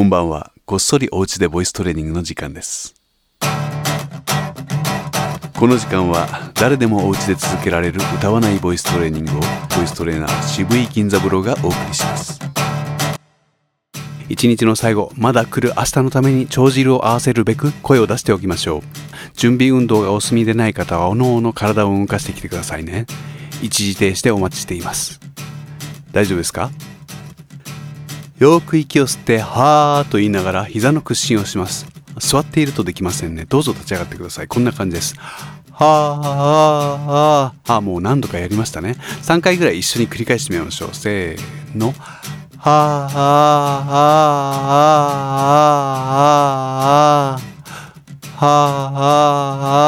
こんばんは。こっそりお家でボイストレーニングの時間です。この時間は誰でもお家で続けられる歌わないボイストレーニングをボイストレーナー渋井金三郎がお送りします。一日の最後、まだ来る明日のために帳汁を合わせるべく声を出しておきましょう。準備運動がお済みでない方はおのおの体を動かしてきてくださいね。一時停止でお待ちしています。大丈夫ですか？よく息を吸ってはーと言いながら膝の屈伸をします。座っているとできませんね。どうぞ立ち上がってください。こんな感じです。はーはーはーあもう何度かやりましたね。3回ぐらい一緒に繰り返してみましょう。せーの。はーあーあーあーあーはあはあは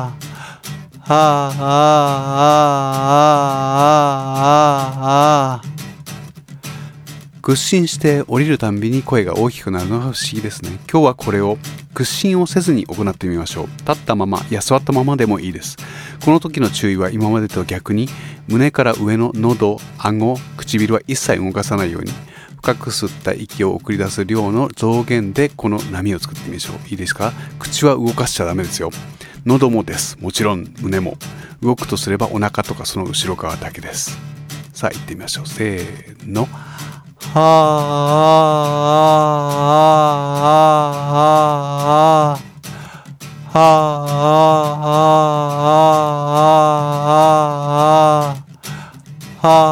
あはあはあ屈伸して降りるたんびに声が大きくなるのが不思議ですね。今日はこれを屈伸をせずに行ってみましょう。立ったままや座ったままでもいいです。この時の注意は今までと逆に胸から上の喉顎唇は一切動かさないように深く吸った息を送り出す量の増減でこの波を作ってみましょう。いいですか？口は動かしちゃダメですよ。喉もです。もちろん胸も。動くとすればお腹とかその後ろ側だけです。さあ行ってみましょう。せーの。はあはあはあ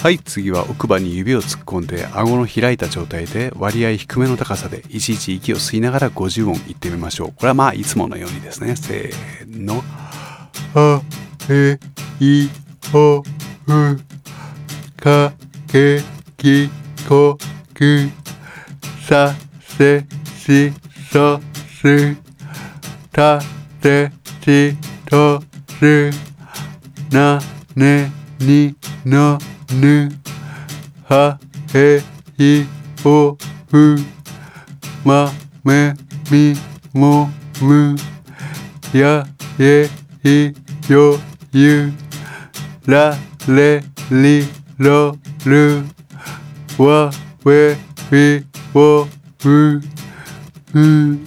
はい次は奥歯に指を突っ込んで顎の開いた状態で割合低めの高さでいちいち息を吸いながら50音いってみましょう。これはまあいつものようにですね。せーの。あえいおうかけきこくさせしそすたてちとるなねにのぬはへいおうまめみもむやえいよゆられりろるわべび wo うう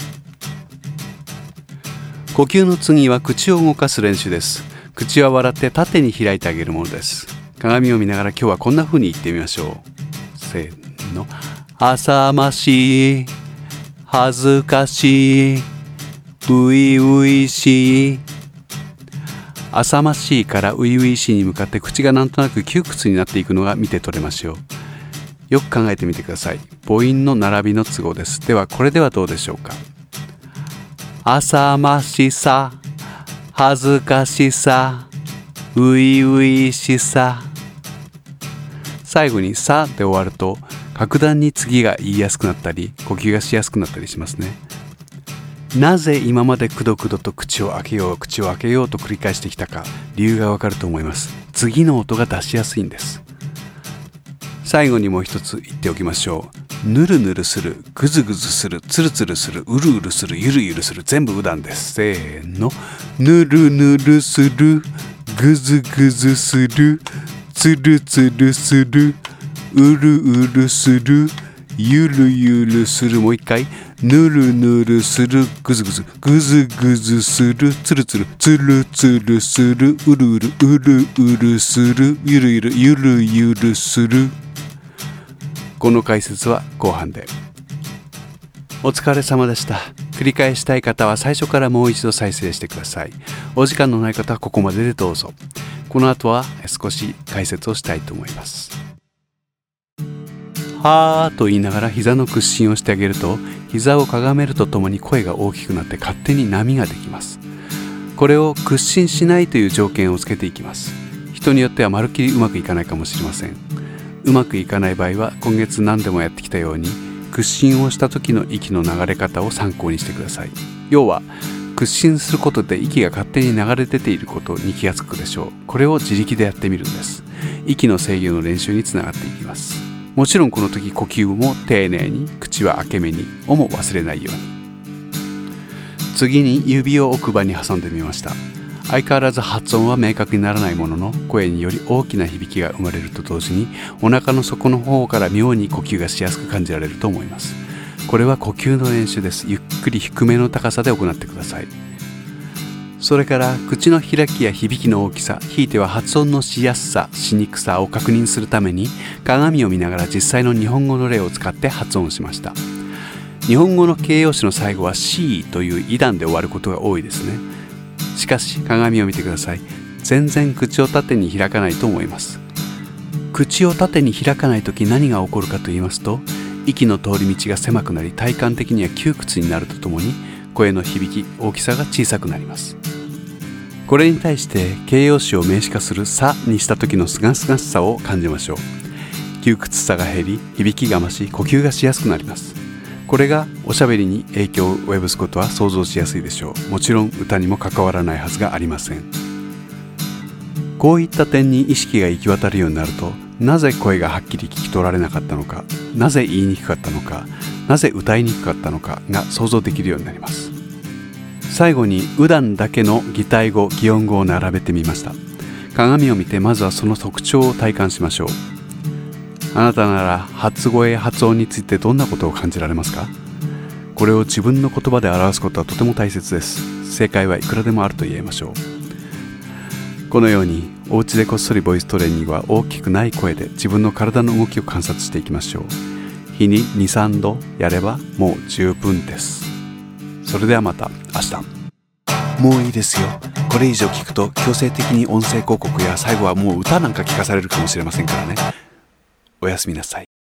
呼吸の次は口を動かす練習です。口は笑って縦に開いてあげるものです。鏡を見ながら今日はこんな風に言ってみましょう。せーの。浅ましい。恥ずかしい初々しい。浅ましいから初々しいに向かって口がなんとなく窮屈になっていくのが見て取れましょうよく考えてみてください。母音の並びの都合です。ではこれではどうでしょうか。浅ましさ恥ずかしさ初々しさ。最後に「さ」で終わると格段に次が言いやすくなったり呼吸がしやすくなったりしますね。なぜ今までくどくどと口を開けよう口を開けようと繰り返してきたか理由がわかると思います。次の音が出しやすいんです。最後にもう一つ言っておきましょう。ぬるぬるするぐずぐずするつるつるするうるうるするゆるゆるする全部うだんです。せーの。ぬるぬるするぐずぐずするつるつるするうるうるするゆるゆるするもう一回。ぬるぬるする。ぐずぐず。ぐずぐずする。つるつる。つるつるする。うるうる。うるうるする。ゆるゆる。ゆるゆるする。この解説は後半で。お疲れ様でした。繰り返したい方は最初からもう一度再生してください。お時間のない方はここまででどうぞ。この後は少し解説をしたいと思います。はーと言いながら膝の屈伸をしてあげると膝をかがめるとともに声が大きくなって勝手に波ができます。これを屈伸しないという条件をつけていきます。人によってはまるっきりうまくいかないかもしれません。うまくいかない場合は今月何でもやってきたように屈伸をした時の息の流れ方を参考にしてください。要は屈伸することで息が勝手に流れ出ていることに気がつくでしょう。これを自力でやってみるんです。息の制御の練習につながっていきます。もちろんこの時呼吸も丁寧に口は開け目にをも忘れないように。次に指を奥歯に挟んでみました。相変わらず発音は明確にならないものの声により大きな響きが生まれると同時にお腹の底の方から妙に呼吸がしやすく感じられると思います。これは呼吸の練習です。ゆっくり低めの高さで行ってください。それから口の開きや響きの大きさひいては発音のしやすさしにくさを確認するために鏡を見ながら実際の日本語の例を使って発音しました。日本語の形容詞の最後は C という異段で終わることが多いですね。しかし鏡を見てください。全然口を縦に開かないと思います。口を縦に開かない時何が起こるかと言いますと息の通り道が狭くなり体感的には窮屈になるとともに声の響き大きさが小さくなります。これに対して形容詞を名詞化する「さ」にした時のすがすがしさを感じましょう。窮屈さが減り響きが増し呼吸がしやすくなります。これがおしゃべりに影響を及ぼすことは想像しやすいでしょう。もちろん歌にも関わらないはずがありません。こういった点に意識が行き渡るようになるとなぜ声がはっきり聞き取られなかったのかなぜ言いにくかったのかなぜ歌いにくかったのかが想像できるようになります。最後に右段だけの擬態語擬音語を並べてみました。鏡を見てまずはその特徴を体感しましょう。あなたなら発声発音についてどんなことを感じられますか？これを自分の言葉で表すことはとても大切です。正解はいくらでもあると言えましょう。このようにお家でこっそりボイストレーニングは大きくない声で自分の体の動きを観察していきましょう。日に23度やればもう十分です。それではまた明日。もういいですよ。これ以上聞くと強制的に音声広告や最後はもう歌なんか聞かされるかもしれませんからね。おやすみなさい。